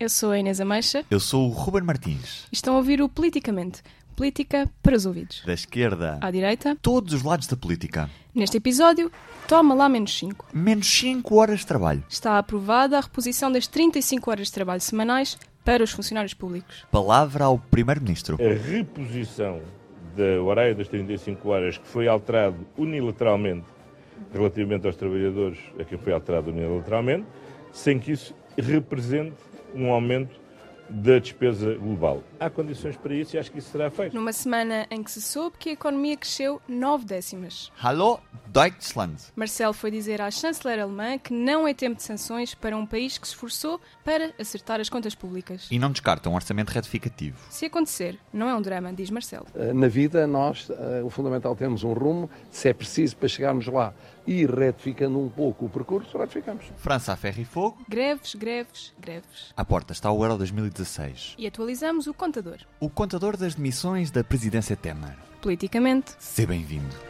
Eu sou a Inês Ameixa. Eu sou o Ruben Martins. Estão a ouvir o Politicamente. Política para os ouvidos. Da esquerda. À direita. Todos os lados da política. Neste episódio, toma lá menos 5. Menos 5 horas de trabalho. Está aprovada a reposição das 35 horas de trabalho semanais para os funcionários públicos. Palavra ao Primeiro-Ministro. A reposição do horário das 35 horas que foi alterado unilateralmente relativamente aos trabalhadores a quem foi alterado unilateralmente, sem que isso represente um aumento da despesa global. Há condições para isso e acho que isso será feito. Numa semana em que se soube que a economia cresceu 9 décimas. Hallo Deutschland. Marcel foi dizer à chanceler alemã que não é tempo de sanções para um país que se esforçou para acertar as contas públicas. E não descarta um orçamento retificativo. Se acontecer, não é um drama, diz Marcel. Na vida, nós, o fundamental, temos um rumo. Se é preciso para chegarmos lá e retificando um pouco o percurso, retificamos. França a ferro e fogo. Greves, greves, greves. À porta está o Euro 2016. E atualizamos o contador. O contador das demissões da presidência Temer. Politicamente. Seja bem-vindo.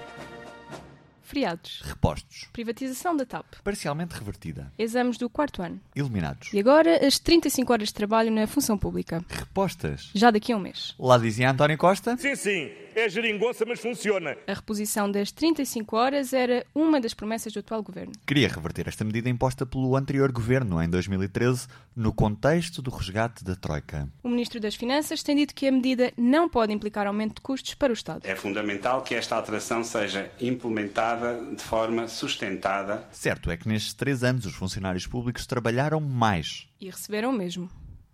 Feriados. Repostos. Privatização da TAP. Parcialmente revertida. Exames do quarto ano. Iluminados. E agora as 35 horas de trabalho na função pública. Repostas. Já daqui a um mês. Lá dizia António Costa. Sim, sim, é geringonça, mas funciona. A reposição das 35 horas era uma das promessas do atual governo. Queria reverter esta medida imposta pelo anterior governo em 2013, no contexto do resgate da Troika. O Ministro das Finanças tem dito que a medida não pode implicar aumento de custos para o Estado. É fundamental que esta alteração seja implementada de forma sustentada. Certo é que nestes três anos os funcionários públicos trabalharam mais. E receberam mesmo.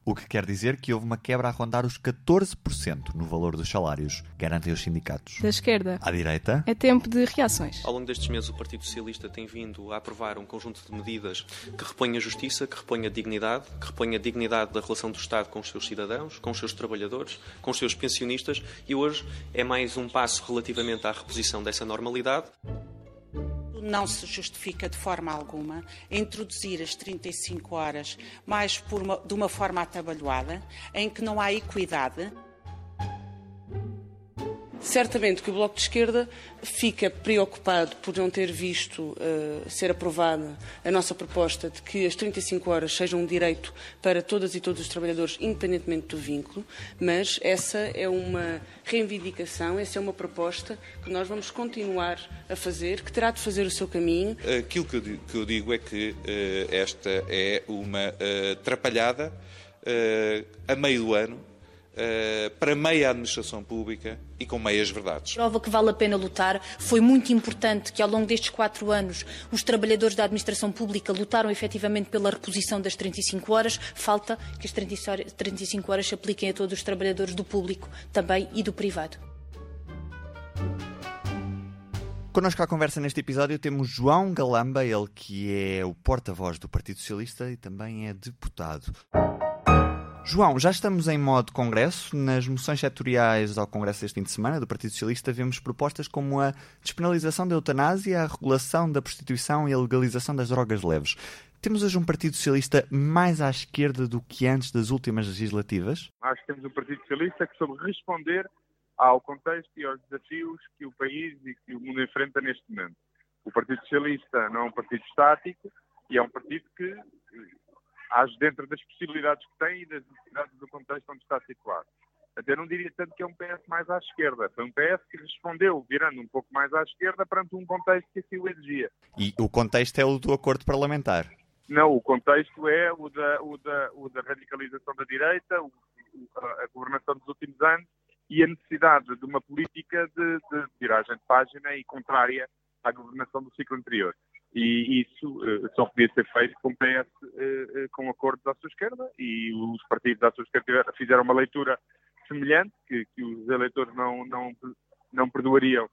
O que quer dizer que houve uma quebra a rondar os 14% no valor dos salários, garantem os sindicatos. Da esquerda. À direita. É tempo de reações. Ao longo destes meses, o Partido Socialista tem vindo a aprovar um conjunto de medidas que repõem a justiça, que repõem a dignidade, que repõem a dignidade da relação do Estado com os seus cidadãos, com os seus trabalhadores, com os seus pensionistas e hoje é mais um passo relativamente à reposição dessa normalidade não se justifica de forma alguma introduzir as 35 horas mais uma, de uma forma atabalhoada, em que não há equidade. Certamente que o Bloco de Esquerda fica preocupado por não ter visto uh, ser aprovada a nossa proposta de que as 35 horas sejam um direito para todas e todos os trabalhadores, independentemente do vínculo, mas essa é uma reivindicação, essa é uma proposta que nós vamos continuar a fazer, que terá de fazer o seu caminho. Aquilo que eu digo, que eu digo é que uh, esta é uma uh, atrapalhada a meio do ano Uh, para meia administração pública e com meias verdades. Prova que vale a pena lutar. Foi muito importante que ao longo destes quatro anos os trabalhadores da administração pública lutaram efetivamente pela reposição das 35 horas. Falta que as 35 horas se apliquem a todos os trabalhadores do público também e do privado. Connosco à conversa neste episódio temos João Galamba, ele que é o porta-voz do Partido Socialista e também é deputado. João, já estamos em modo Congresso. Nas moções setoriais ao Congresso deste fim de semana do Partido Socialista vemos propostas como a despenalização da eutanásia, a regulação da prostituição e a legalização das drogas leves. Temos hoje um Partido Socialista mais à esquerda do que antes das últimas legislativas? Acho que temos um Partido Socialista que soube responder ao contexto e aos desafios que o país e que o mundo enfrenta neste momento. O Partido Socialista não é um partido estático e é um partido que age dentro das possibilidades que tem e das necessidades do contexto onde está situado. Até não diria tanto que é um PS mais à esquerda. Foi um PS que respondeu, virando um pouco mais à esquerda, perante um contexto que assim o exigia. E o contexto é o do acordo parlamentar? Não, o contexto é o da, o da, o da radicalização da direita, o, a governação dos últimos anos e a necessidade de uma política de, de viragem de página e contrária à governação do ciclo anterior e isso uh, só podia ser feito com PS uh, uh, com acordos à sua esquerda e os partidos à sua esquerda fizeram uma leitura semelhante que, que os eleitores não, não, não perdoariam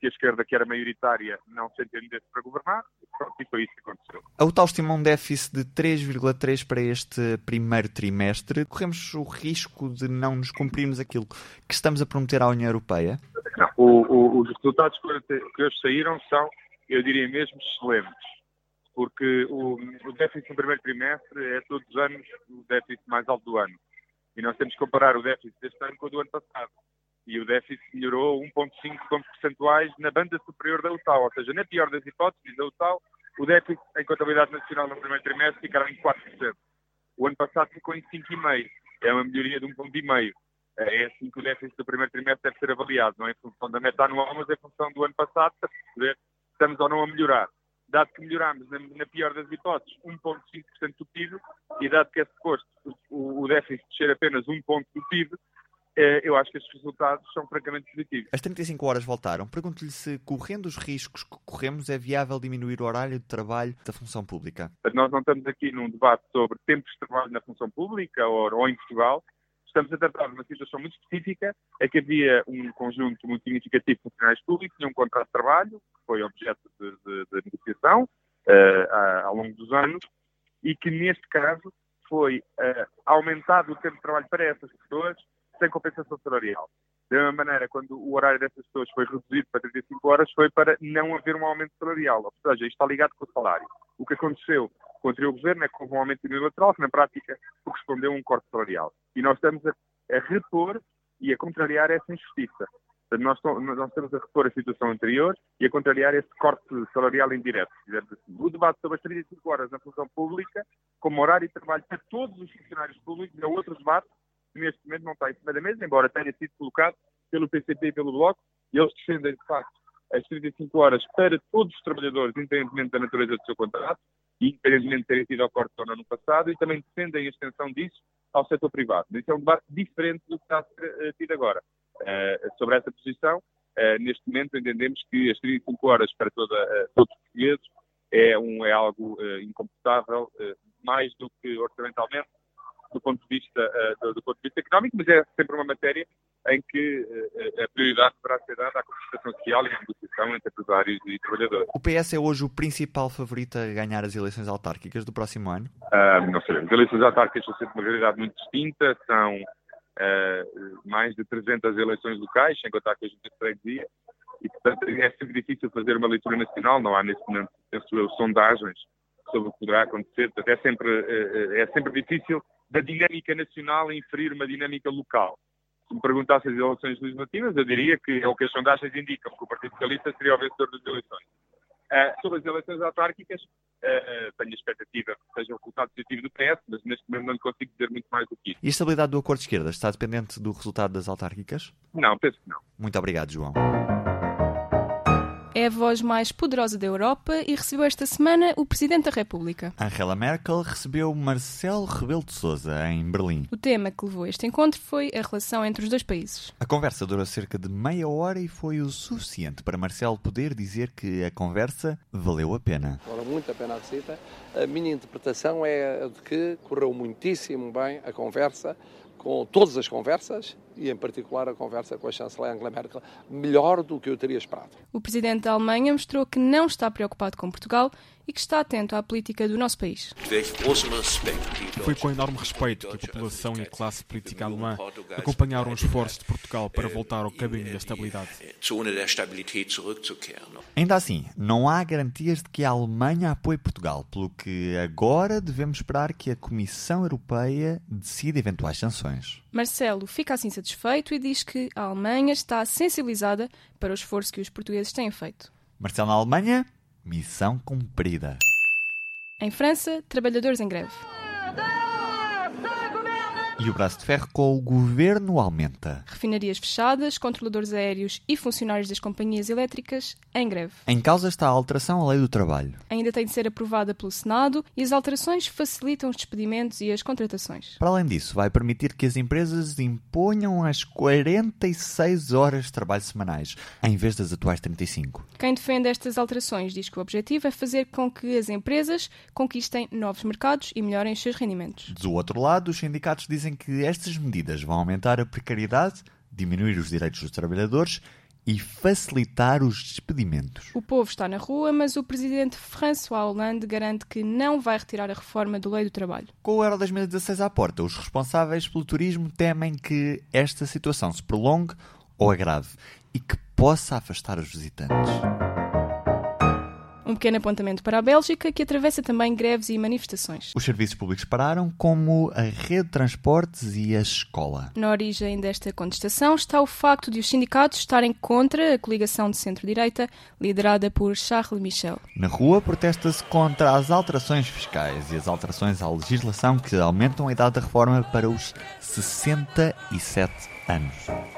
se a esquerda, que era maioritária, não se entendesse para governar, e foi isso que aconteceu. A UTAL estima um déficit de 3,3 para este primeiro trimestre. Corremos o risco de não nos cumprirmos aquilo que estamos a prometer à União Europeia? Não, o, o, os resultados que hoje saíram são eu diria mesmo excelentes, porque o, o déficit no primeiro trimestre é todos os anos o déficit mais alto do ano. E nós temos que comparar o déficit deste ano com o do ano passado. E o déficit melhorou 1,5 pontos percentuais na banda superior da UTAL, ou seja, na pior das hipóteses da UTAL, o déficit em contabilidade nacional no primeiro trimestre ficará em 4%. O ano passado ficou em 5,5. É uma melhoria de um ponto e meio. É assim que o déficit do primeiro trimestre deve ser avaliado, não é em função da meta anual, mas é em função do ano passado, para se estamos ou não a melhorar. Dado que melhoramos, na, na pior das hipóteses, 1,5% do PIB, e dado que é suposto o, o déficit descer apenas 1 ponto do PIB, eh, eu acho que estes resultados são francamente positivos. As 35 horas voltaram. Pergunto-lhe se, correndo os riscos que corremos, é viável diminuir o horário de trabalho da função pública. Nós não estamos aqui num debate sobre tempos de trabalho na função pública ou, ou em Portugal. Estamos a tratar de uma situação muito específica, é que havia um conjunto muito significativo de funcionários públicos, tinha um contrato de trabalho, que foi objeto de, de, de negociação uh, ao longo dos anos, e que neste caso foi uh, aumentado o tempo de trabalho para essas pessoas sem compensação salarial. Da mesma maneira, quando o horário dessas pessoas foi reduzido para 35 horas, foi para não haver um aumento salarial. Ou seja, isto está ligado com o salário. O que aconteceu com o governo é que houve um aumento unilateral que, na prática, correspondeu a um corte salarial. E nós estamos a, a repor e a contrariar essa injustiça. Nós, nós, estamos a repor a situação anterior e a contrariar esse corte salarial indireto. Assim. O debate sobre as 35 horas na função pública, como horário de trabalho para todos os funcionários públicos, é outro debate que neste momento não está em cima da mesa, embora tenha sido colocado pelo PCP e pelo Bloco, e eles defendem, de facto, as 35 horas para todos os trabalhadores, independentemente da natureza do seu contrato, e independentemente de terem tido ao corte no passado, e também defendem a extensão disso ao setor privado. Isso é um debate diferente do que está a ser uh, tido agora. Uh, sobre essa posição, uh, neste momento entendemos que as 35 horas para toda, todos os portugueses é, um, é algo incomportável, mais do que orçamentalmente, do ponto de vista, uh, do, do, ponto de vista económico, mas é sempre uma matéria em que uh, a prioridade deverá ser dada à concertação social e à entre empresários e trabalhadores. O PS é hoje o principal favorito a ganhar as eleições autárquicas do próximo ano? Uh, não sabemos. As eleições autárquicas são sempre uma realidade muito distinta, são mais de 300 eleições locais, sem contar com as de freguesia, e portanto é sempre difícil fazer uma leitura nacional, não há nesse momento, penso eu, sondagens sobre o que poderá acontecer, portanto é sempre, é sempre difícil da dinâmica nacional inferir uma dinâmica local. Se me perguntasse as eleições legislativas, eu diria que é o que as sondagens indicam, que o Partido Socialista seria o vencedor das eleições. Uh, sobre as eleições autárquicas, uh, tenho a expectativa que seja um resultado positivo do PS, mas neste momento não consigo dizer muito mais do que isso. E a estabilidade do acordo de esquerda está dependente do resultado das autárquicas? Não, penso que não. Muito obrigado, João é a voz mais poderosa da Europa e recebeu esta semana o Presidente da República. Angela Merkel recebeu Marcelo Rebelo de Sousa em Berlim. O tema que levou a este encontro foi a relação entre os dois países. A conversa durou cerca de meia hora e foi o suficiente para Marcelo poder dizer que a conversa valeu a pena. Valeu muito a pena a visita. A minha interpretação é de que correu muitíssimo bem a conversa com todas as conversas e, em particular, a conversa com a chanceler Angela Merkel, melhor do que eu teria esperado. O presidente da Alemanha mostrou que não está preocupado com Portugal e que está atento à política do nosso país. Foi com enorme respeito que a população e a classe política alemã acompanharam os esforços de Portugal para voltar ao caminho da estabilidade. Ainda assim, não há garantias de que a Alemanha apoie Portugal, pelo que agora devemos esperar que a Comissão Europeia decida eventuais sanções. Marcelo fica assim satisfeito e diz que a Alemanha está sensibilizada para o esforço que os portugueses têm feito. Marcelo na Alemanha, Missão cumprida. Em França, trabalhadores em greve. E o braço de ferro com o governo aumenta. Refinarias fechadas, controladores aéreos e funcionários das companhias elétricas em greve. Em causa está a alteração à lei do trabalho. Ainda tem de ser aprovada pelo Senado e as alterações facilitam os despedimentos e as contratações. Para além disso, vai permitir que as empresas imponham as 46 horas de trabalho semanais, em vez das atuais 35. Quem defende estas alterações diz que o objetivo é fazer com que as empresas conquistem novos mercados e melhorem os seus rendimentos. Do outro lado, os sindicatos dizem que estas medidas vão aumentar a precariedade, diminuir os direitos dos trabalhadores e facilitar os despedimentos. O povo está na rua, mas o presidente François Hollande garante que não vai retirar a reforma do Lei do Trabalho. Com o Euro 2016 à porta, os responsáveis pelo turismo temem que esta situação se prolongue ou agrave e que possa afastar os visitantes. Um pequeno apontamento para a Bélgica, que atravessa também greves e manifestações. Os serviços públicos pararam, como a rede de transportes e a escola. Na origem desta contestação está o facto de os sindicatos estarem contra a coligação de centro-direita, liderada por Charles Michel. Na rua, protesta-se contra as alterações fiscais e as alterações à legislação que aumentam a idade da reforma para os 67 anos.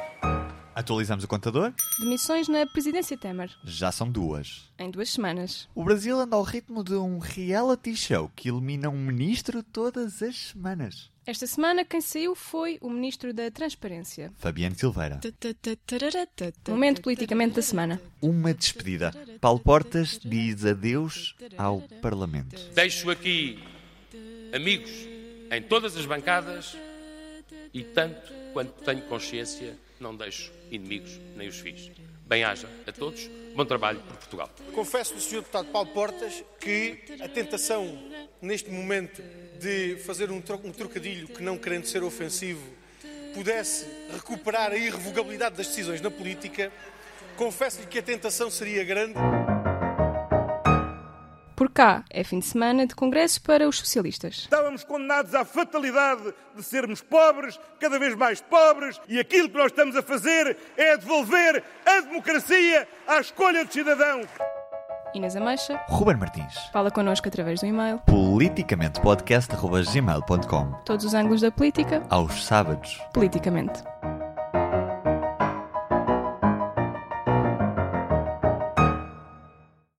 Atualizamos o contador? Demissões na presidência Temer. Já são duas. Em duas semanas. O Brasil anda ao ritmo de um reality show que elimina um ministro todas as semanas. Esta semana quem saiu foi o ministro da Transparência. Fabiano Silveira. Momento politicamente da semana. Uma despedida. Paulo Portas diz adeus ao Parlamento. Deixo aqui amigos em todas as bancadas e tanto quanto tenho consciência não deixo inimigos nem os fiz. Bem-haja a todos, bom trabalho por Portugal. Confesso ao Sr. Deputado Paulo Portas que a tentação, neste momento, de fazer um, tro um trocadilho que, não querendo ser ofensivo, pudesse recuperar a irrevogabilidade das decisões na política, confesso-lhe que a tentação seria grande. Por cá, é fim de semana de congresso para os socialistas. Estávamos condenados à fatalidade de sermos pobres, cada vez mais pobres, e aquilo que nós estamos a fazer é devolver a democracia à escolha dos cidadãos. Inês Ameixa. Ruben Martins. Fala connosco através do e-mail. Politicamente podcast.gmail.com Todos os ângulos da política. Aos sábados. Politicamente.